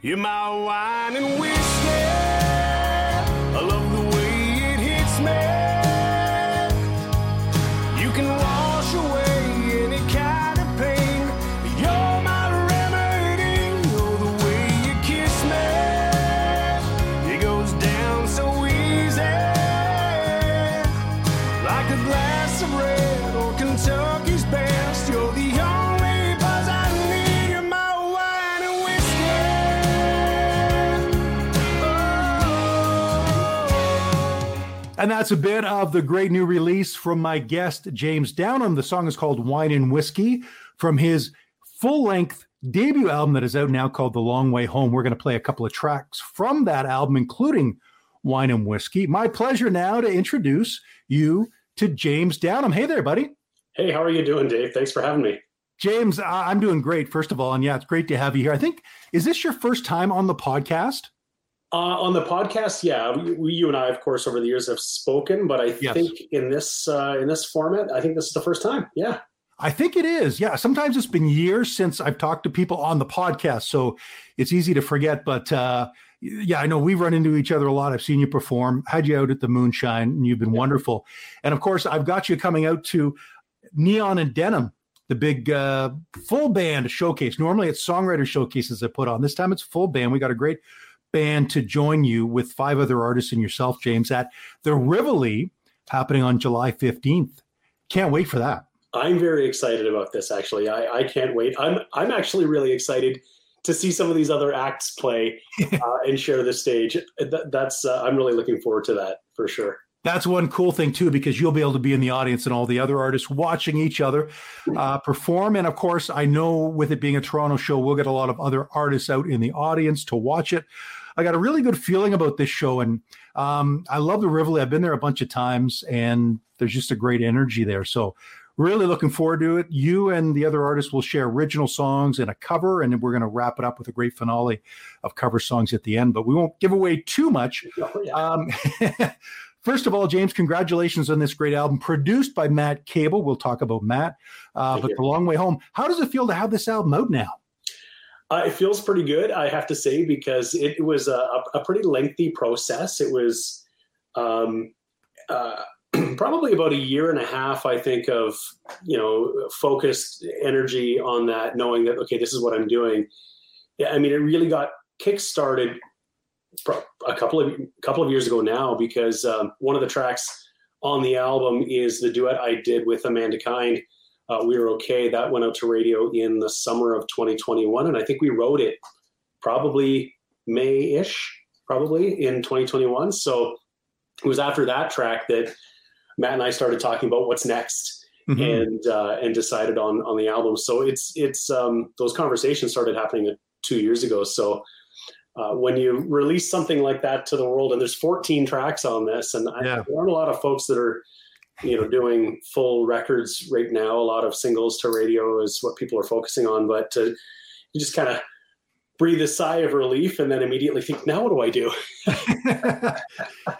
You're my wine and whiskey. And that's a bit of the great new release from my guest, James Downham. The song is called Wine and Whiskey from his full length debut album that is out now called The Long Way Home. We're going to play a couple of tracks from that album, including Wine and Whiskey. My pleasure now to introduce you to James Downham. Hey there, buddy. Hey, how are you doing, Dave? Thanks for having me. James, I'm doing great, first of all. And yeah, it's great to have you here. I think, is this your first time on the podcast? Uh, on the podcast, yeah, we, we, you and I, of course, over the years have spoken, but I Yes. think in this uh, in this format, I think this is the first time. Yeah, I think it is. Yeah. Sometimes it's been years since I've talked to people on the podcast. So it's easy to forget. But uh, yeah, I know we've run into each other a lot. I've seen you perform, had you out at the Moonshine, and you've been wonderful. And of course, I've got you coming out to Neon and Denim, the big uh, full band showcase. Normally it's songwriter showcases I put on. This time it's full band. We got a great band to join you with five other artists and yourself, James, at the Rivoli happening on July 15th. Can't wait for that. I'm very excited about this. Actually, I, I can't wait. I'm I'm actually really excited to see some of these other acts play uh, and share the stage. That, that's uh, I'm really looking forward to that for sure. That's one cool thing too, because you'll be able to be in the audience and all the other artists watching each other uh, perform. And of course, I know with it being a Toronto show, we'll get a lot of other artists out in the audience to watch it. I got a really good feeling about this show, and um, I love the Rivoli. I've been there a bunch of times, and there's just a great energy there. So, really looking forward to it. You and the other artists will share original songs and a cover, and then we're going to wrap it up with a great finale of cover songs at the end. But we won't give away too much. Oh, yeah. Um, first of all, James, congratulations on this great album produced by Matt Koebel. We'll talk about Matt, uh, but you. The Long Way Home. How does it feel to have this album out now? Uh, it feels pretty good, I have to say, because it was a, a pretty lengthy process. It was um, uh, probably about a year and a half, I think, of you know focused energy on that, knowing that okay, this is what I'm doing. Yeah, I mean, it really got kickstarted a couple of couple of years ago now because um, one of the tracks on the album is the duet I did with Amanda Kind uh, we were okay. That went out to radio in the summer of 2021, and I think we wrote it probably May-ish, probably in 2021. So it was after that track that Matt and I started talking about what's next, Mhm. and uh, and decided on on the album. So it's it's um, those conversations started happening two years ago. So. Uh, when you release something like that to the world, and there's 14 tracks on this, and I, there aren't a lot of folks that are you know doing full records right now a lot of singles to radio is what people are focusing on but uh, you just kind of breathe a sigh of relief and then immediately think now what do i do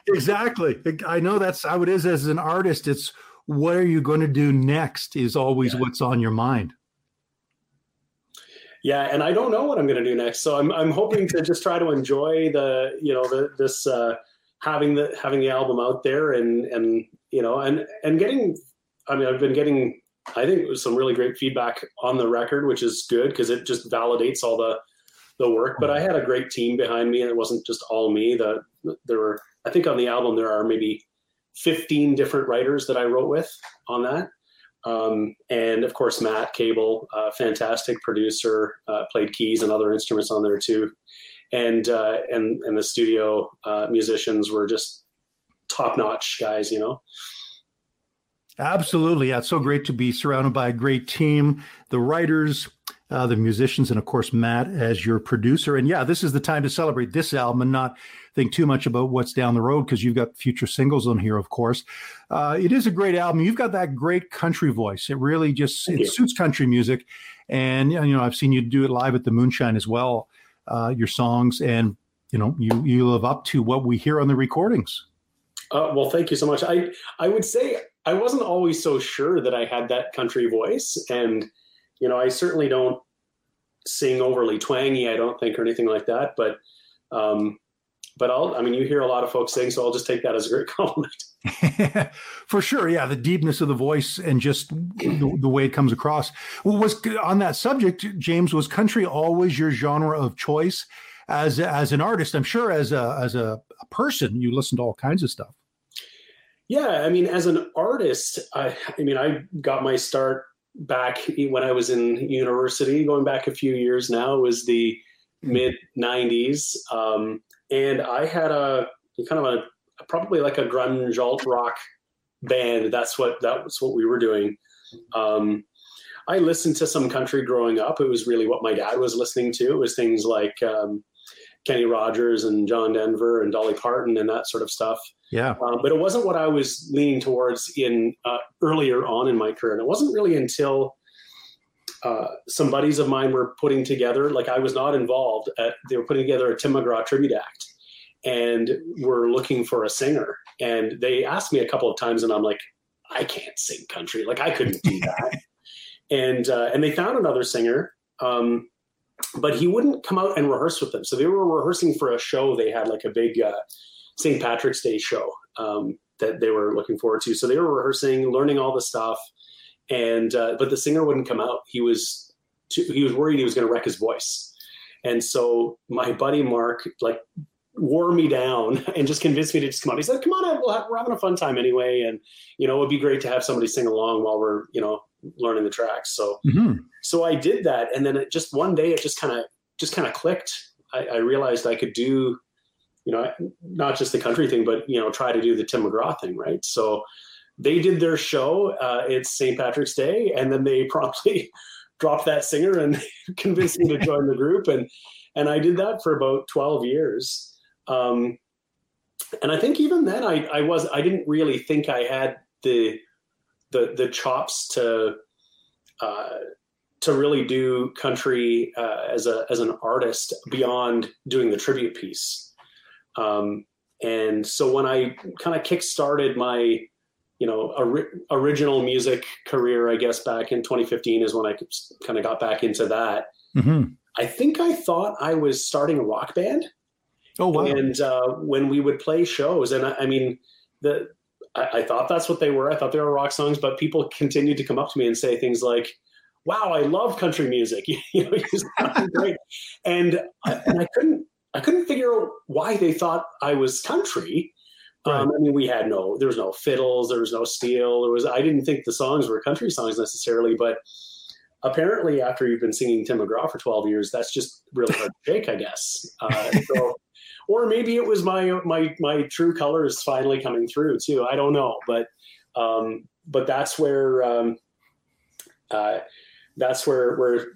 exactly. I know that's how it is as an artist. It's what are you going to do next is always Yeah. what's on your mind. yeah and i don't know what i'm going to do next so i'm, I'm hoping to just try to enjoy the you know the, this uh, having the having the album out there and and you know and and getting i mean i've been getting i think some really great feedback on the record which is good because it just validates all the the work. But i had a great team behind me and it wasn't just all me. The there were i think on the album there are maybe 15 different writers that i wrote with on that. Um, and of course Matt Koebel uh, fantastic producer uh, played keys and other instruments on there too. And uh, and and the studio uh, musicians were just top notch guys you know Absolutely. Yeah. It's so great to be surrounded by a great team, the writers, uh, the musicians, and of course, Matt as your producer. And yeah, this is the time to celebrate this album and not think too much about what's down the road because you've got future singles on here, of course. Uh, it is a great album. You've got that great country voice. It really just Thank it you. suits country music. And, you know, I've seen you do it live at the Moonshine as well, uh, your songs. And, you know, you, you live up to what we hear on the recordings. Uh, well, thank you so much. I I would say I wasn't always so sure that I had that country voice, and you know, I certainly don't sing overly twangy, I don't think, or anything like that. But um, but I'll, I mean, you hear a lot of folks sing, so I'll just take that as a great compliment. For sure, yeah, the deepness of the voice and just the, the, way it comes across. Well, was on that subject, James, was country always your genre of choice as as an artist? I'm sure as a as a, a person, you listen to all kinds of stuff. Yeah, I mean, as an artist, I, I mean, I got my start back when I was in university, going back a few years now, It was the mid 90s. Um, and I had a kind of a probably like a grunge alt rock band. That's what that was what we were doing. Um, I listened to some country growing up. It was really what my dad was listening to. It was things like um, Kenny Rogers and John Denver and Dolly Parton and that sort of stuff. Yeah. Um, but it wasn't what I was leaning towards in uh, earlier on in my career. And it wasn't really until uh, some buddies of mine were putting together, like I was not involved, at, they were putting together a Tim McGraw tribute act and were looking for a singer. And they asked me a couple of times, and I'm like, I can't sing country. Like I couldn't do that. and uh, and they found another singer, um, but he wouldn't come out and rehearse with them. So they were rehearsing for a show. They had like a big uh, St. Patrick's Day show um, that they were looking forward to. So they were rehearsing, learning all the stuff and uh, but the singer wouldn't come out. He was too, he was worried he was going to wreck his voice, and so my buddy Mark like wore me down and just convinced me to just come out. He said, "Come on, we'll have, we're having a fun time anyway, and you know it'd be great to have somebody sing along while we're you know learning the tracks." So mm-hmm. so I did that, and then it just one day it just kind of just kind of clicked. I, I realized I could do you know, not just the country thing, but you know, try to do the Tim McGraw thing, right? So they did their show. Uh, it's St. Patrick's Day, and then they promptly dropped that singer and convinced me to join the group. And and I did that for about twelve years. Um, and I think even then, I I was I didn't really think I had the the the chops to uh, to really do country uh, as a as an artist beyond doing the tribute piece. Um, and so when I kind of kick started my you know, original music career, I guess back in 2015 is when I kind of got back into that. Mm-hmm. I think I thought I was starting a rock band. Oh wow! And uh, when we would play shows, and I, I mean, the I, I, thought that's what they were. I thought they were rock songs, but people continued to come up to me and say things like, "Wow, I love country music. you know, great." And I, and I couldn't I couldn't figure out why they thought I was country Right. Um, I mean, we had no, there was no fiddles, there was no steel. There was, I didn't think the songs were country songs necessarily, but apparently, after you've been singing Tim McGraw for 12 years, that's just really hard to shake, I guess. Uh, so, or maybe it was my my my true colors finally coming through too. I don't know, but um, but that's where um, uh, that's where where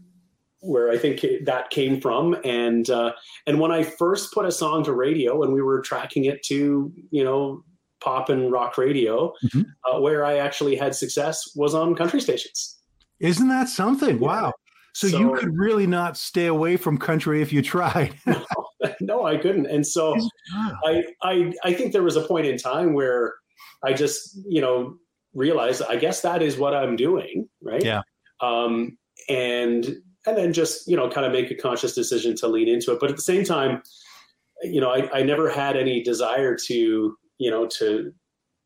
where I think that came from. And uh, and when I first put a song to radio, and we were tracking it to you know pop and rock radio, mm-hmm. uh, where I actually had success was on country stations. Isn't that something? Wow. So, so, you could really not stay away from country if you tried. no, no, I couldn't. And so I, I I think there was a point in time where I just you know realized I guess that is what I'm doing, right? Yeah. Um, and and then just you know kind of make a conscious decision to lean into it but at the same time you know I, I never had any desire to you know to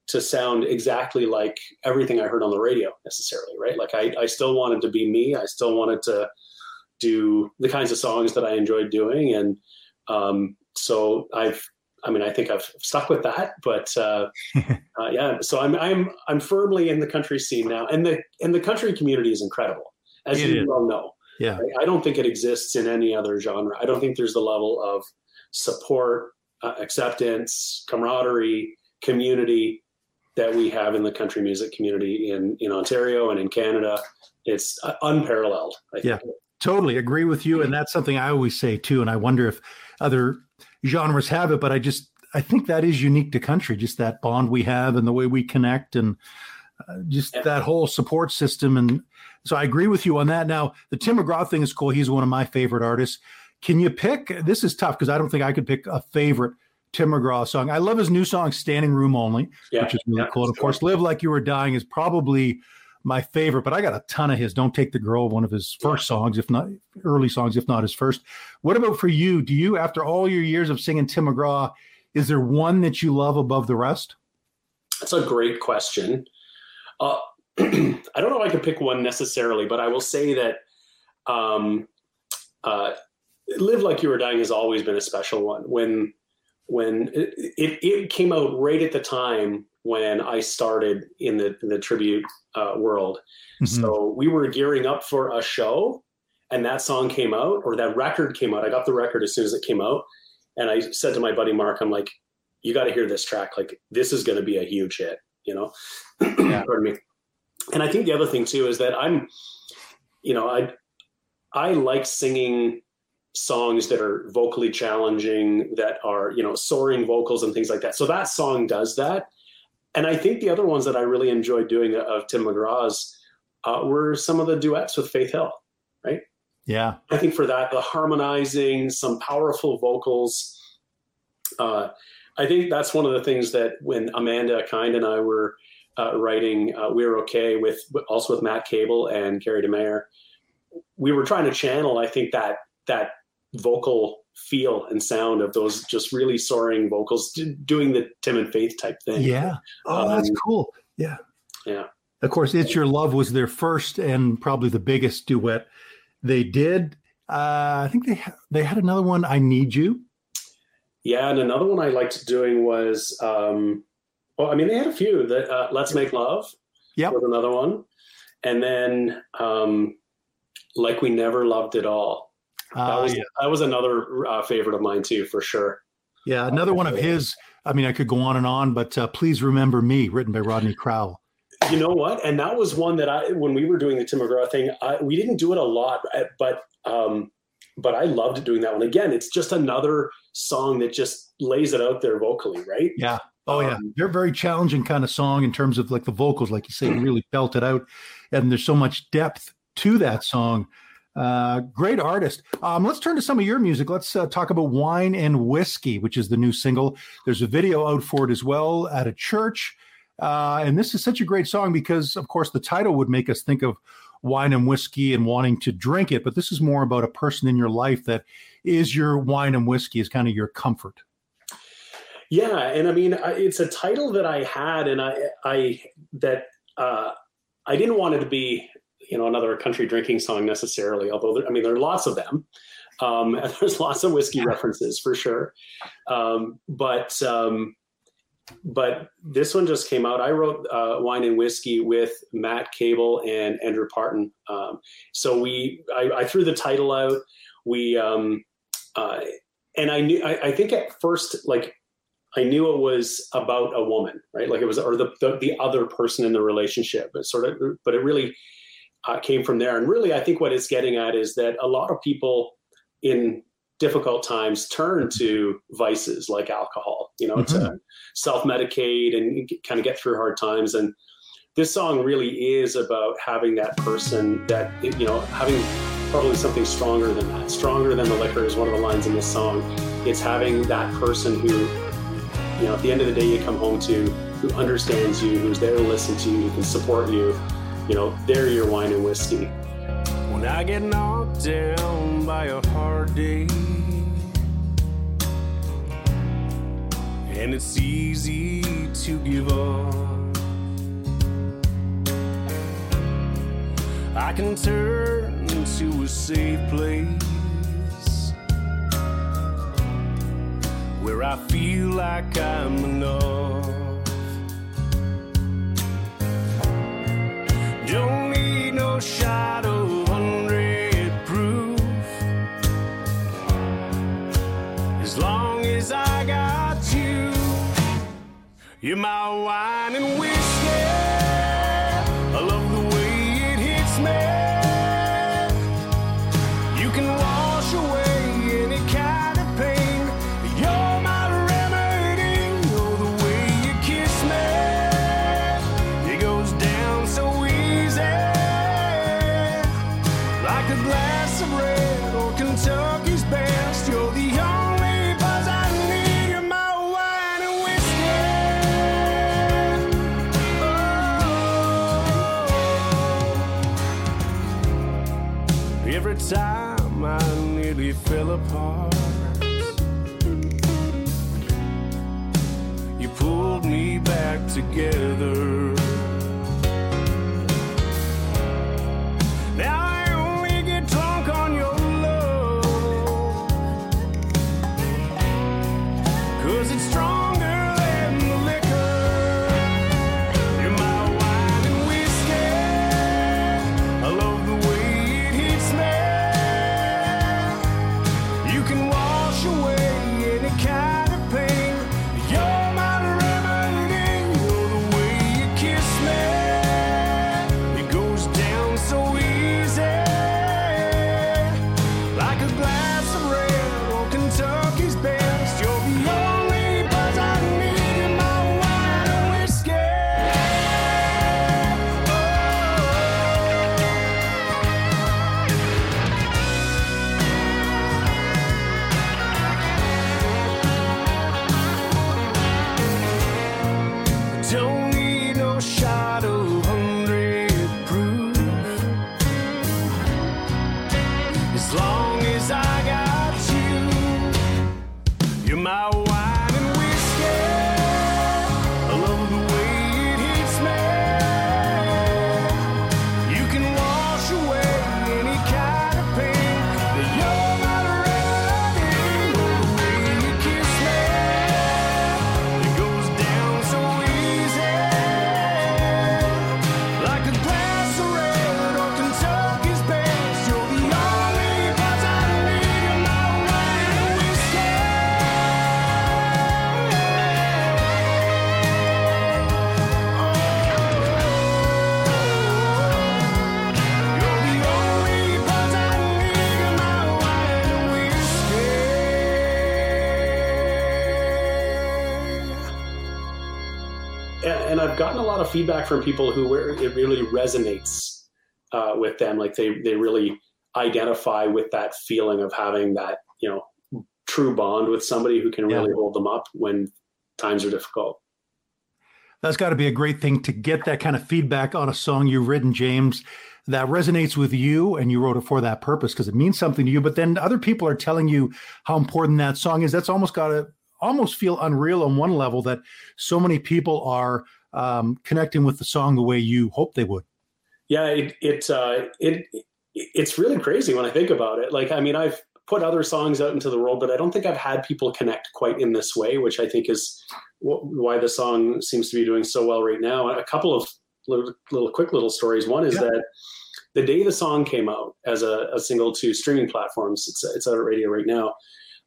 to sound exactly like everything i heard on the radio necessarily right like i, I still wanted to be me i still wanted to do the kinds of songs that i enjoyed doing and um, so i've I mean, I think I've stuck with that, but uh, uh, yeah. So I'm I'm I'm firmly in the country scene now, and the and the country community is incredible, as it you is. well know. Yeah. I, I, don't think it exists in any other genre. I don't think there's the level of support, uh, acceptance, camaraderie, community that we have in the country music community in, in Ontario and in Canada. It's uh, unparalleled. Yeah, totally agree with you. And that's something I always say too. And I wonder if other genres have it, but I just, I think that is unique to country, just that bond we have and the way we connect and uh, just yeah. that whole support system. And so I agree with you on that. Now, the Tim McGraw thing is cool. He's one of my favorite artists. Can you pick? This is tough because I don't think I could pick a favorite Tim McGraw song. I love his new song, Standing Room Only, yeah, which is really yeah, cool. And of course, Live Like You Were Dying is probably my favorite, but I got a ton of his. Don't take the girl, one of his first songs, if not early songs, if not his first. What about for you? Do you, after all your years of singing Tim McGraw, is there one that you love above the rest? That's a great question. Uh, I don't know if I could pick one necessarily, but I will say that um, uh, "Live Like You Were Dying" has always been a special one. When when it, it, it came out right at the time when I started in the the tribute uh, world, mm-hmm. so we were gearing up for a show, and that song came out or that record came out. I got the record as soon as it came out, and I said to my buddy Mark, I'm like, "You got to hear this track. Like this is going to be a huge hit." You know, yeah. pardon me. And I think the other thing too is that I'm, you know, I I like singing songs that are vocally challenging, that are, you know, soaring vocals and things like that. So that song does that. And I think the other ones that I really enjoyed doing of Tim McGraw's uh, were some of the duets with Faith Hill, right? Yeah. I think for that, the harmonizing, some powerful vocals. Uh, I think that's one of the things that when Amanda Kind and I were uh, writing uh, We're Okay with also with Matt Koebel and Gary DeMayer, we were trying to channel, I think, that that vocal feel and sound of those just really soaring vocals doing the Tim and Faith type thing. Yeah. Oh, um, that's cool. Yeah. Yeah. Of course, It's Your Love was their first and probably the biggest duet they did. Uh, I think they ha- they had another one, I Need You. Yeah, and another one I liked doing was, um, well, I mean, they had a few. That uh, Let's Make Love yep. was another one. And then um, Like We Never Loved at All that ah, was that was another uh, favorite of mine too, for sure. Yeah, another one of his. I mean, I could go on and on, but uh, please remember me, written by Rodney Crowell. You know what? And that was one that I, when we were doing the Tim McGraw thing, I, we didn't do it a lot, uh, but um, but I loved doing that one. Again, it's just another song that just lays it out there vocally, right? Yeah. Oh yeah, um, they're very challenging kind of song in terms of like the vocals, like you say, really felt it out, and there's so much depth to that song uh, great artist. Um, let's turn to some of your music. Let's uh, talk about Wine and Whiskey, which is the new single. There's a video out for it as well at a church. Uh, and this is such a great song because, of course, the title would make us think of wine and whiskey and wanting to drink it. But this is more about a person in your life that is your wine and whiskey, is kind of your comfort. Yeah, and I mean, it's a title that I had, and I, I that uh, I didn't want it to be you know another country drinking song necessarily. Although there, I mean there are lots of them. Um, and there's lots of whiskey references for sure. Um, but um, but this one just came out. I wrote uh, Wine and Whiskey with Matt Koebel and Andrew Parton. Um, so we I, I, threw the title out. We um, uh, and I knew I, I think at first like I knew it was about a woman, right? Like it was, or the, the, the other person in the relationship, but sort of, but it really uh, came from there. And really, I think what it's getting at is that a lot of people in difficult times turn to vices like alcohol, you know, mm-hmm. to self medicate and kind of get through hard times. And this song really is about having that person that, you know, having probably something stronger than that. Stronger than the liquor is one of the lines in this song. It's having that person who, you know, at the end of the day, you come home to who understands you, who's there to listen to you, who can support you, you know, they're your wine and whiskey. When I get knocked down by a hard day, and it's easy to give up, I can turn to a safe place where I feel like I'm enough. You're my wine and I've gotten a lot of feedback from people who where it really resonates uh, with them. Like they they really identify with that feeling of having that you know true bond with somebody who can really hold them up when times are difficult. That's got to be a great thing to get that kind of feedback on a song you've written, James, that resonates with you and you wrote it for that purpose because it means something to you. But then other people are telling you how important that song is. That's almost got to almost feel unreal on one level that so many people are um, connecting with the song the way you hope they would. Yeah, it it uh, it it's really crazy when I think about it. Like, I mean, I've put other songs out into the world, but I don't think I've had people connect quite in this way, which I think is wh- why the song seems to be doing so well right now. A couple of little, little quick little stories. One is Yeah. that the day the song came out as a, a single to streaming platforms, it's it's out on radio right now.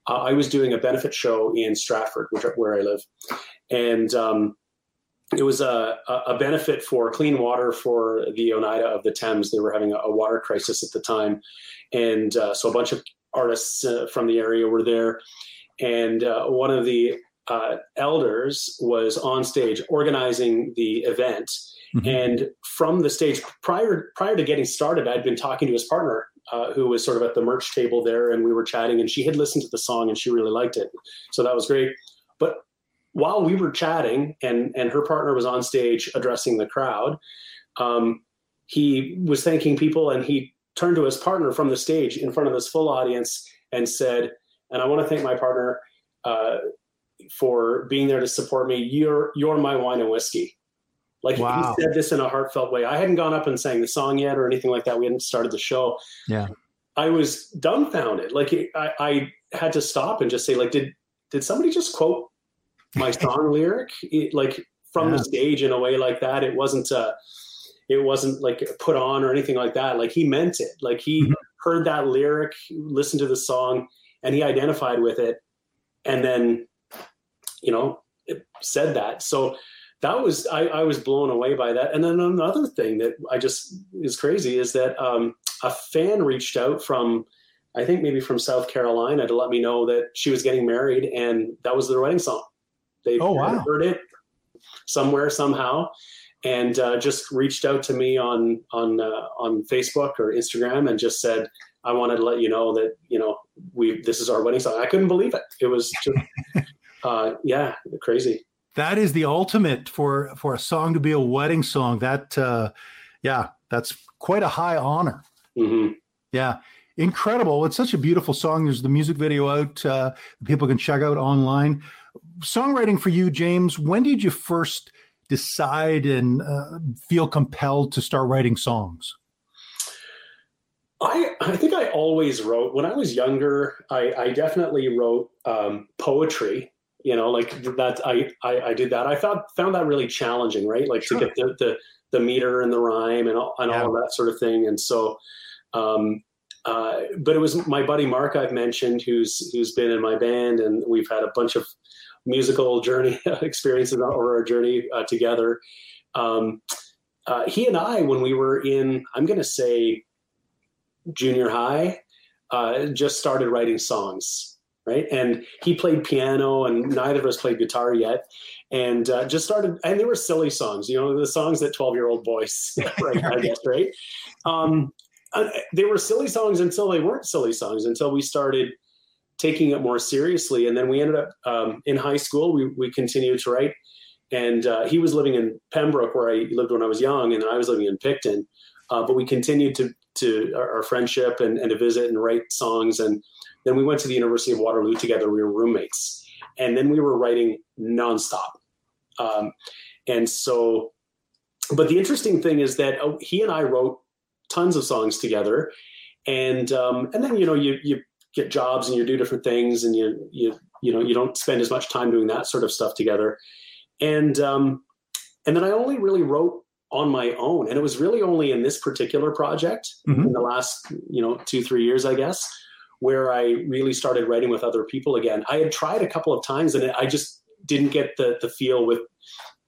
Uh, I was doing a benefit show in Stratford, which where I live, and um, it was a, a- benefit for clean water for the Oneida of the Thames. They were having a, a water crisis at the time, and uh, so a bunch of artists uh, from the area were there, and uh, one of the uh, elders was on stage organizing the event. Mhm. And from the stage, prior prior to getting started, I'd been talking to his partner, uh, who was sort of at the merch table there, and we were chatting. And she had listened to the song and she really liked it, so that was great. But while we were chatting, and and her partner was on stage addressing the crowd, um, he was thanking people, and he turned to his partner from the stage in front of this full audience and said, "And I want to thank my partner." Uh, for being there to support me. You're you're my wine and whiskey. Like Wow. he said this in a heartfelt way. I hadn't gone up and sang the song yet or anything like that. We hadn't started the show. Yeah. I was dumbfounded. Like I, I had to stop and just say, like, did did somebody just quote my song lyric? It, like from Yeah. the stage in a way like that. It wasn't uh it wasn't like put on or anything like that. Like he meant it. Like he Mhm. heard that lyric, listened to the song, and he identified with it, and then you know it said that. So that was I, I was blown away by that. And then another thing that I just is crazy is that um, a fan reached out from I think maybe from South Carolina to let me know that she was getting married and that was their wedding song. They Oh, wow. heard it somewhere somehow and uh, just reached out to me on on uh, on Facebook or Instagram and just said I wanted to let you know that you know we this is our wedding song. I couldn't believe it. It was just uh, yeah crazy. That is the ultimate for for a song to be a wedding song. That uh yeah, that's quite a high honor. hmm Yeah. Incredible. It's such a beautiful song. There's the music video out, uh, people can check out online. Songwriting for you, James, when did you first decide and uh, feel compelled to start writing songs? I, I think I always wrote when I was younger. I, I definitely wrote um, poetry. You know, like that. I, I, I did that. I found found that really challenging, right? Like sure. to get the, the the meter and the rhyme and all, and yeah. all of that sort of thing. And so, um, uh, but it was my buddy Mark I've mentioned, who's who's been in my band, and we've had a bunch of musical journey experiences or our journey uh, together. Um, uh, he and I, when we were in, I'm going to say junior high, uh, just started writing songs, right? And he played piano, and neither of us played guitar yet, and uh, just started. And they were silly songs, you know, the songs that twelve year old boys, right? I guess, right? Um, they were silly songs until they weren't silly songs until we started taking it more seriously. And then we ended up um, in high school. We we continued to write, and uh, he was living in Pembroke, where I lived when I was young, and I was living in Picton. Uh, but we continued to to our, our friendship and, and to visit and write songs. And then we went to the University of Waterloo together. We were roommates, and then we were writing nonstop. Um, and so, but the interesting thing is that oh, he and I wrote tons of songs together, and um, and then you know you you get jobs and you do different things, and you you you know you don't spend as much time doing that sort of stuff together, and um, and then I only really wrote on my own. And it was really only in this particular project mm-hmm. in the last, you know, two, three years, I guess, where I really started writing with other people again. I had tried a couple of times and I just didn't get the the feel with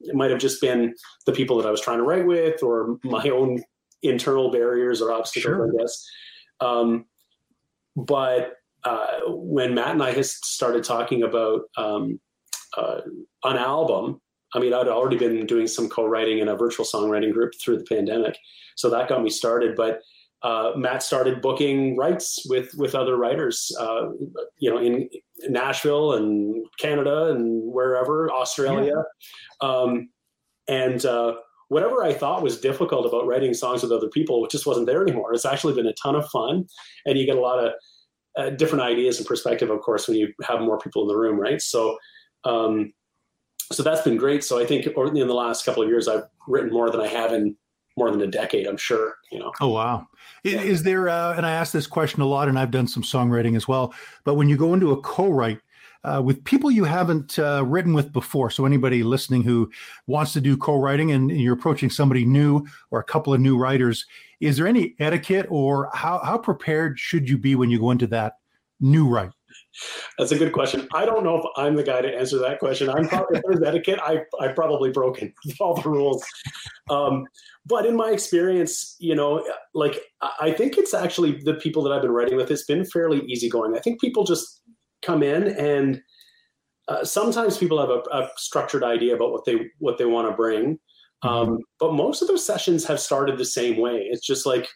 it might have just been the people that I was trying to write with or my own internal barriers or obstacles, sure. I guess. Um, but uh, when Matt and I started talking about um, uh, an album, I mean, I'd already been doing some co-writing in a virtual songwriting group through the pandemic, so that got me started. But uh, Matt started booking writes with with other writers, uh, you know, in Nashville and Canada and wherever, Australia, yeah. um, and uh, whatever I thought was difficult about writing songs with other people, it just wasn't there anymore. It's actually been a ton of fun, and you get a lot of uh, different ideas and perspective, of course, when you have more people in the room, right? So. Um, so that's been great. So I think in the last couple of years, I've written more than I have in more than a decade. I'm sure. You know. Oh wow! Yeah. Is there? Uh, and I ask this question a lot, and I've done some songwriting as well. But when you go into a co-write uh, with people you haven't uh, written with before, so anybody listening who wants to do co-writing and you're approaching somebody new or a couple of new writers, is there any etiquette or how how prepared should you be when you go into that new write? That's a good question. I don't know if I'm the guy to answer that question. I'm probably if there's etiquette. I I've probably broken all the rules. Um, but in my experience, you know, like I think it's actually the people that I've been writing with. It's been fairly easygoing. I think people just come in and uh, sometimes people have a, a, structured idea about what they what they want to bring. Mm-hmm. Um, but most of those sessions have started the same way. It's just like,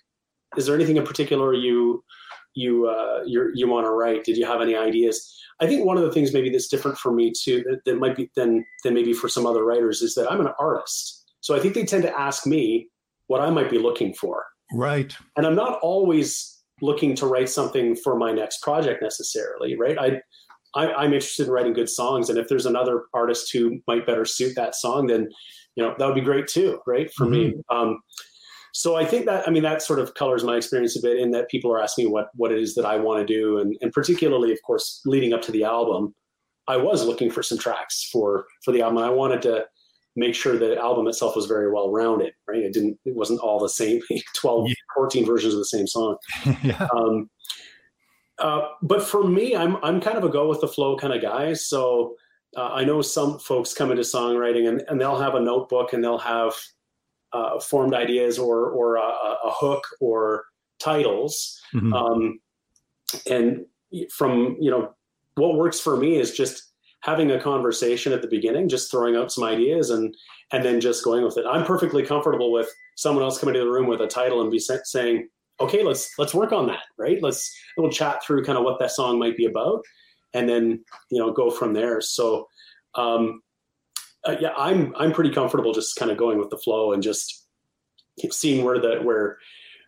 is there anything in particular you you uh, you want to write? Did you have any ideas? I think one of the things maybe that's different for me too that, that might be than than maybe for some other writers is that I'm an artist, so I think they tend to ask me what I might be looking for. Right. And I'm not always looking to write something for my next project necessarily. Right. I, I am interested in writing good songs, and if there's another artist who might better suit that song, then you know that would be great too. Right for mm-hmm. me. Um, so I think that I mean that sort of colors my experience a bit in that people are asking me what what it is that I want to do, and and particularly, of course, leading up to the album, I was looking for some tracks for for the album. I wanted to make sure the album itself was very well rounded, right? It didn't it wasn't all the same 12, yeah. 14 versions of the same song. yeah. Um, uh, but for me, I'm I'm kind of a go with the flow kind of guy. So uh, I know some folks come into songwriting and, and they'll have a notebook and they'll have uh, formed ideas or or a, a hook or titles. Mm-hmm. Um, and from you know what works for me is just having a conversation at the beginning, just throwing out some ideas and and then just going with it. I'm perfectly comfortable with someone else coming to the room with a title and be saying, "Okay, let's let's work on that." Right? Let's we'll chat through kind of what that song might be about, and then you know go from there. So um, uh, yeah, I'm I'm pretty comfortable just kind of going with the flow and just seeing where the where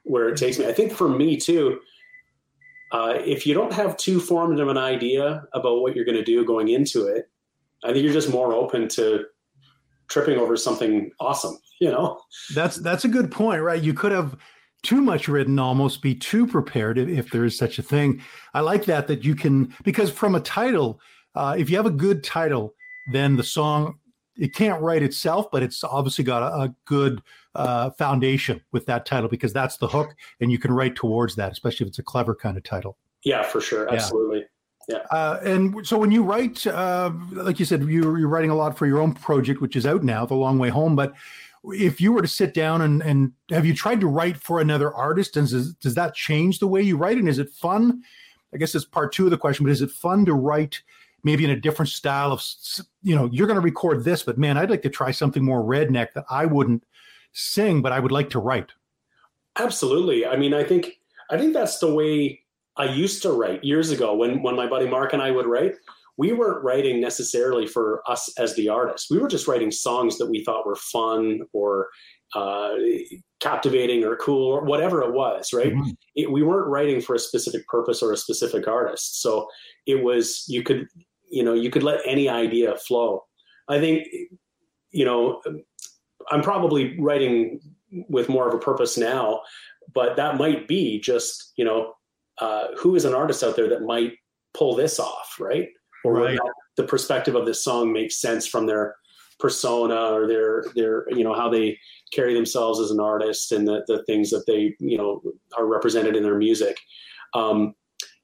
where it takes me. I think for me too, uh, if you don't have too formed of an idea about what you're going to do going into it, I think you're just more open to tripping over something awesome. You know, that's that's a good point, right? You could have too much written, almost be too prepared if, there is such a thing. I like that that you can because from a title, uh, if you have a good title, then the song it can't write itself, but it's obviously got a, a good uh, foundation with that title because that's the hook, and you can write towards that, especially if it's a clever kind of title. Yeah, for sure, absolutely. Yeah. Uh, and so when you write, uh, like you said, you, you're writing a lot for your own project, which is out now, The Long Way Home. But if you were to sit down and, and have you tried to write for another artist, and does, does that change the way you write? And is it fun? I guess it's part two of the question, but is it fun to write maybe in a different style of, you know, you're going to record this, but man, I'd like to try something more redneck that I wouldn't sing, but I would like to write. Absolutely. I mean, I think I think that's the way I used to write years ago when when my buddy Mark and I would write. We weren't writing necessarily for us as the artists. We were just writing songs that we thought were fun or uh, captivating or cool or whatever it was. Right? Mm-hmm. It, we weren't writing for a specific purpose or a specific artist. So it was you could you know you could let any idea flow. I think you know I'm probably writing with more of a purpose now, but that might be just you know uh, who is an artist out there that might pull this off, right? Or right. the perspective of this song makes sense from their persona or their their you know how they carry themselves as an artist and the, the things that they you know are represented in their music um,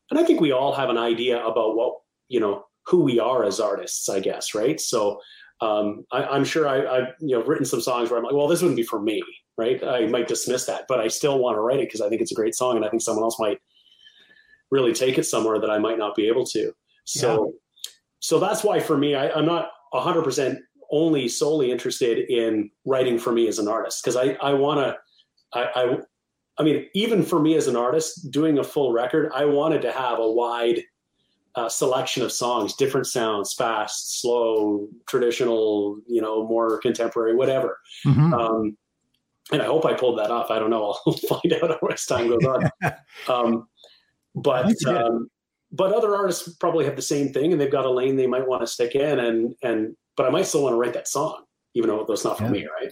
and i think we all have an idea about what you know who we are as artists i guess right so um, I, am sure I, have you know written some songs where I'm like, well, this wouldn't be for me, right? I might dismiss that, but I still want to write it because I think it's a great song, and I think someone else might really take it somewhere that I might not be able to. So, yeah. so that's why for me, I, I'm not 100 percent only solely interested in writing for me as an artist because I I want to I, I I mean even for me as an artist doing a full record, I wanted to have a wide uh, selection of songs, different sounds, fast, slow, traditional, you know, more contemporary, whatever. Mm-hmm. Um, and I hope I pulled that off. I don't know. I'll find out as time goes on. um, but um, but other artists probably have the same thing, and they've got a lane they might want to stick in, and and but I might still want to write that song, even though that's not for yeah. me, right?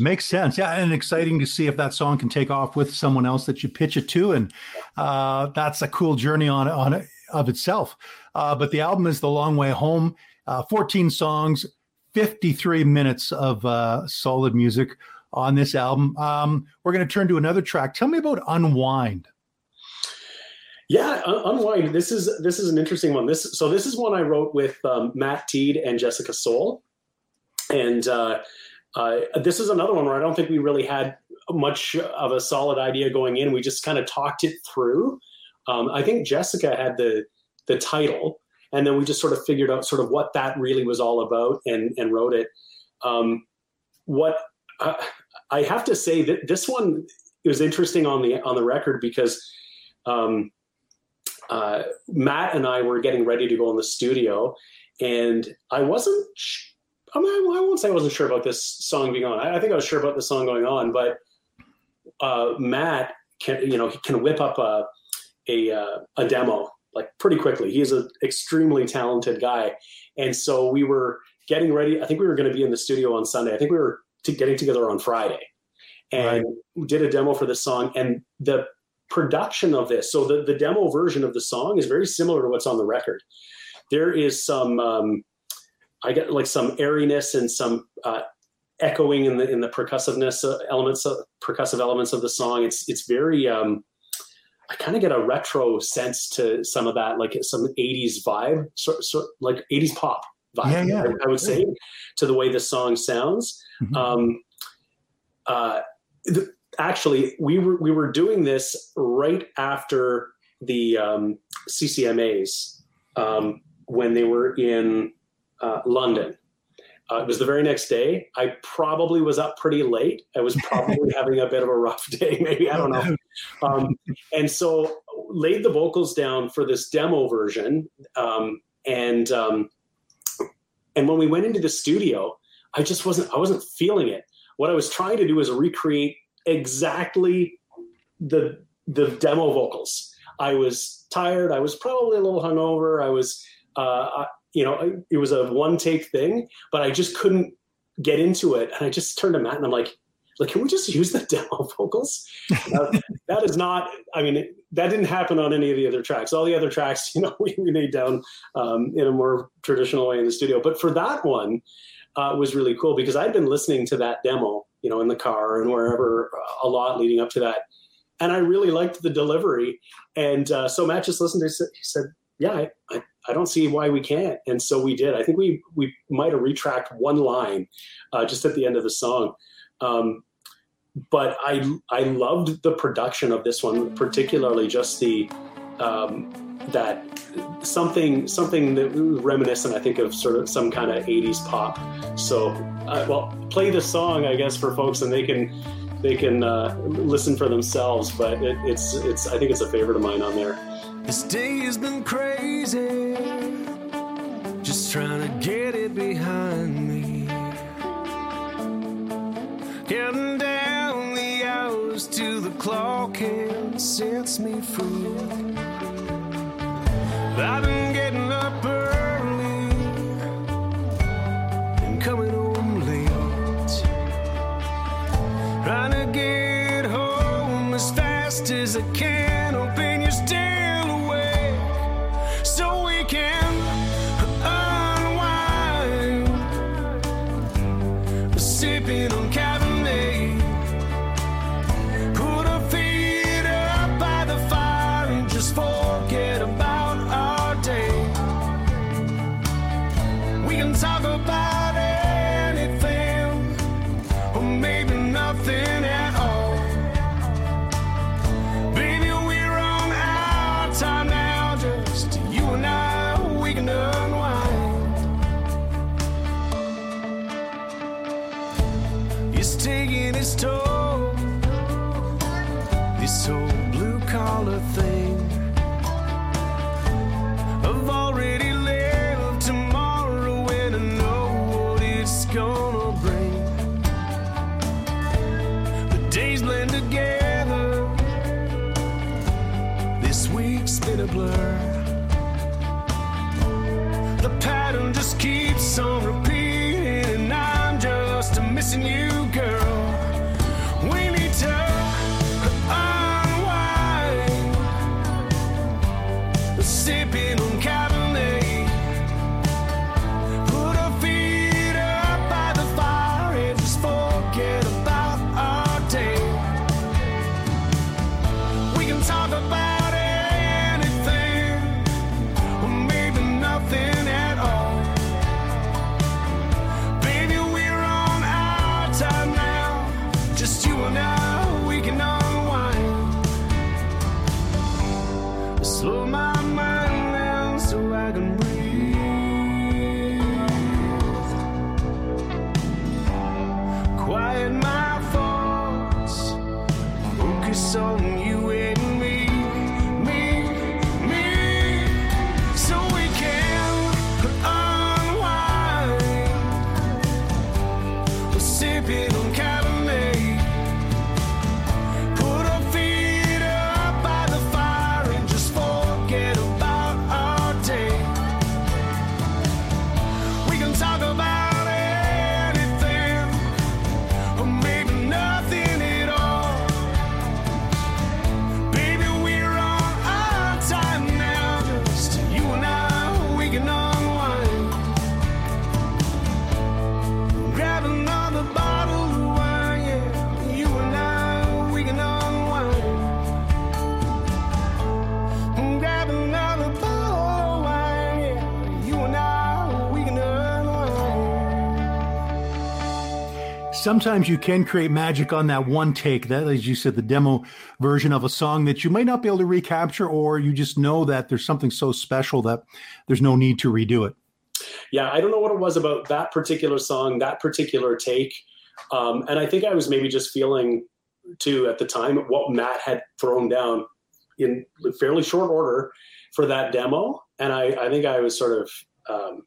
Makes sense. Yeah, and exciting to see if that song can take off with someone else that you pitch it to, and uh, that's a cool journey on on it of itself. Uh, but the album is The Long Way Home, uh, 14 songs, 53 minutes of uh, solid music on this album. Um, we're going to turn to another track. Tell me about Unwind. Yeah, Unwind. This is this is an interesting one. This so this is one I wrote with um, Matt Teed and Jessica Soul, and uh, uh, this is another one where I don't think we really had much of a solid idea going in. We just kind of talked it through. Um, I think Jessica had the the title, and then we just sort of figured out sort of what that really was all about and and wrote it. Um, what uh, I have to say that this one was interesting on the on the record because um, uh, Matt and I were getting ready to go in the studio, and I wasn't. I, mean, I won't say I wasn't sure about this song being on. I, I think I was sure about the song going on, but uh, Matt can you know he can whip up a a, uh, a demo like pretty quickly. He's an extremely talented guy, and so we were getting ready. I think we were going to be in the studio on Sunday. I think we were getting together on Friday, and right. did a demo for this song. And the production of this, so the the demo version of the song is very similar to what's on the record. There is some, um, I get like some airiness and some uh, echoing in the in the percussiveness uh, elements, of, percussive elements of the song. It's it's very um, I kind of get a retro sense to some of that, like some 80s vibe, so, so like 80s pop vibe, yeah, yeah. I, I would say, to the way the song sounds. Mm-hmm. Um, uh, th- actually, we were, we were doing this right after the um, CCMAs um, when they were in uh, London. Uh, it was the very next day. I probably was up pretty late. I was probably having a bit of a rough day, maybe I don't know. Um, and so laid the vocals down for this demo version. Um, and um, and when we went into the studio, I just wasn't I wasn't feeling it. What I was trying to do was recreate exactly the the demo vocals. I was tired. I was probably a little hungover. I was, uh, you know, it was a one take thing, but I just couldn't get into it. And I just turned to Matt and I'm like, like, can we just use the demo vocals? Uh, that is not, I mean, that didn't happen on any of the other tracks. All the other tracks, you know, we, we made down um, in a more traditional way in the studio. But for that one, uh, was really cool because I'd been listening to that demo, you know, in the car and wherever uh, a lot leading up to that. And I really liked the delivery. And uh, so Matt just listened to it. He said, yeah, I, I, I, don't see why we can't. And so we did. I think we, we might have retracked one line uh, just at the end of the song. Um, but I I loved the production of this one, particularly just the um, that something something that reminiscent, I think, of sort of some kind of '80s pop. So, uh, well, play the song, I guess, for folks, and they can they can uh, listen for themselves. But it, it's it's I think it's a favorite of mine on there. This day has been crazy, just trying to get it behind me. Counting down the hours to the clock and sets me free. I've been getting up early and coming home late. Trying to get home as fast as I can, Talk Sometimes you can create magic on that one take. That, as you said, the demo version of a song that you might not be able to recapture, or you just know that there's something so special that there's no need to redo it. yeah, I don't know what it was about that particular song, that particular take. Um, and I think I was maybe just feeling too at the time what Matt had thrown down in fairly short order for that demo. And I, I think I was sort of, um,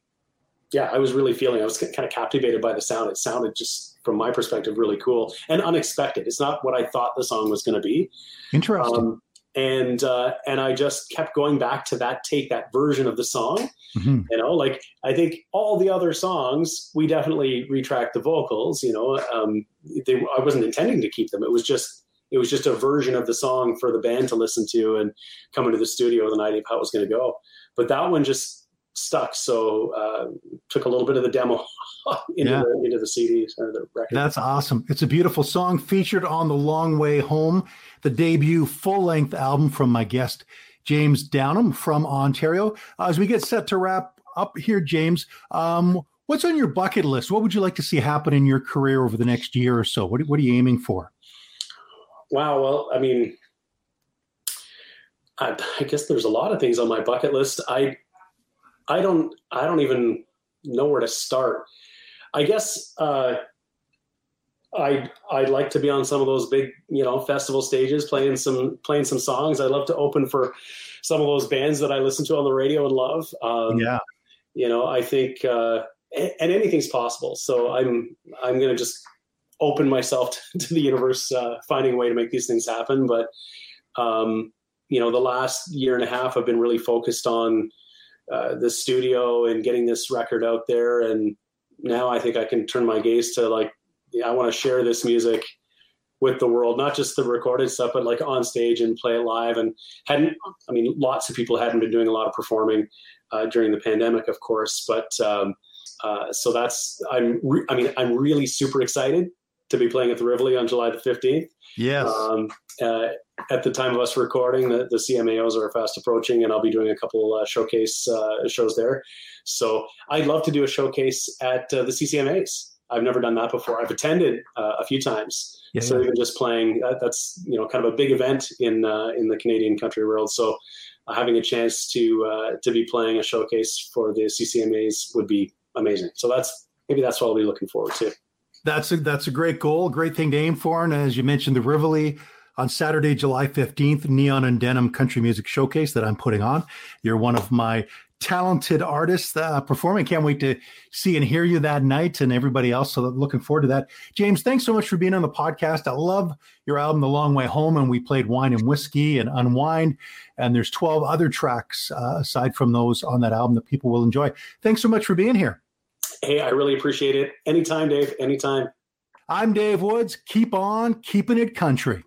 yeah, I was really feeling, I was kind of captivated by the sound. It sounded just, from my perspective, really cool and unexpected. It's not what I thought the song was going to be. Interesting. Um, and uh, and I just kept going back to that take, that version of the song. Mm-hmm. You know, like I think all the other songs, we definitely retract the vocals. You know, um, they, I wasn't intending to keep them. It was just it was just a version of the song for the band to listen to and come into the studio with an idea of how it was going to go. But that one just stuck. So uh, took a little bit of the demo into, yeah. the, into the CD or the record. That's awesome. It's a beautiful song featured on The Long Way Home, the debut full length album from my guest, James Downham from Ontario. Uh, as we get set to wrap up here, James, um, what's on your bucket list? What would you like to see happen in your career over the next year or so? What, what are you aiming for? Wow. Well, I mean, I, I guess there's a lot of things on my bucket list. I I don't I don't even know where to start. I guess uh, I I'd like to be on some of those big you know festival stages playing some playing some songs. I'd love to open for some of those bands that I listen to on the radio and love. Um, yeah, you know I think uh, and anything's possible. So I'm I'm gonna just open myself to, to the universe, uh, finding a way to make these things happen. But um, you know the last year and a half I've been really focused on uh, the studio and getting this record out there. And now I think I can turn my gaze to like, I want to share this music with the world, not just the recorded stuff, but like on stage and play it live. And hadn't, I mean, lots of people hadn't been doing a lot of performing uh, during the pandemic, of course. But um, uh, so that's, I'm, re- I mean, I'm really super excited to be playing at the Rivoli on July the 15th. Yes. Um, uh, at the time of us recording, the, the CMAOs are fast approaching, and I'll be doing a couple uh, showcase uh, shows there. So I'd love to do a showcase at uh, the CCMAs. I've never done that before. I've attended uh, a few times. Yeah, so yeah. even just playing, that, that's you know kind of a big event in uh, in the Canadian country world. So having a chance to to be playing a showcase for the CCMAs would be amazing. So that's maybe that's what I'll be looking forward to. That's a that's a great goal, great thing to aim for. And as you mentioned, the Rivoli on Saturday, July 15th, Neon and Denim Country Music Showcase that I'm putting on. You're one of my talented artists uh, performing. Can't wait to see and hear you that night and everybody else. So looking forward to that. James, thanks so much for being on the podcast. I love your album, The Long Way Home, and we played Wine and Whiskey and Unwind. And there's 12 other tracks uh, aside from those on that album that people will enjoy. Thanks so much for being here. Hey, I really appreciate it. Anytime, Dave. Anytime. I'm Dave Woods. Keep on keeping it country.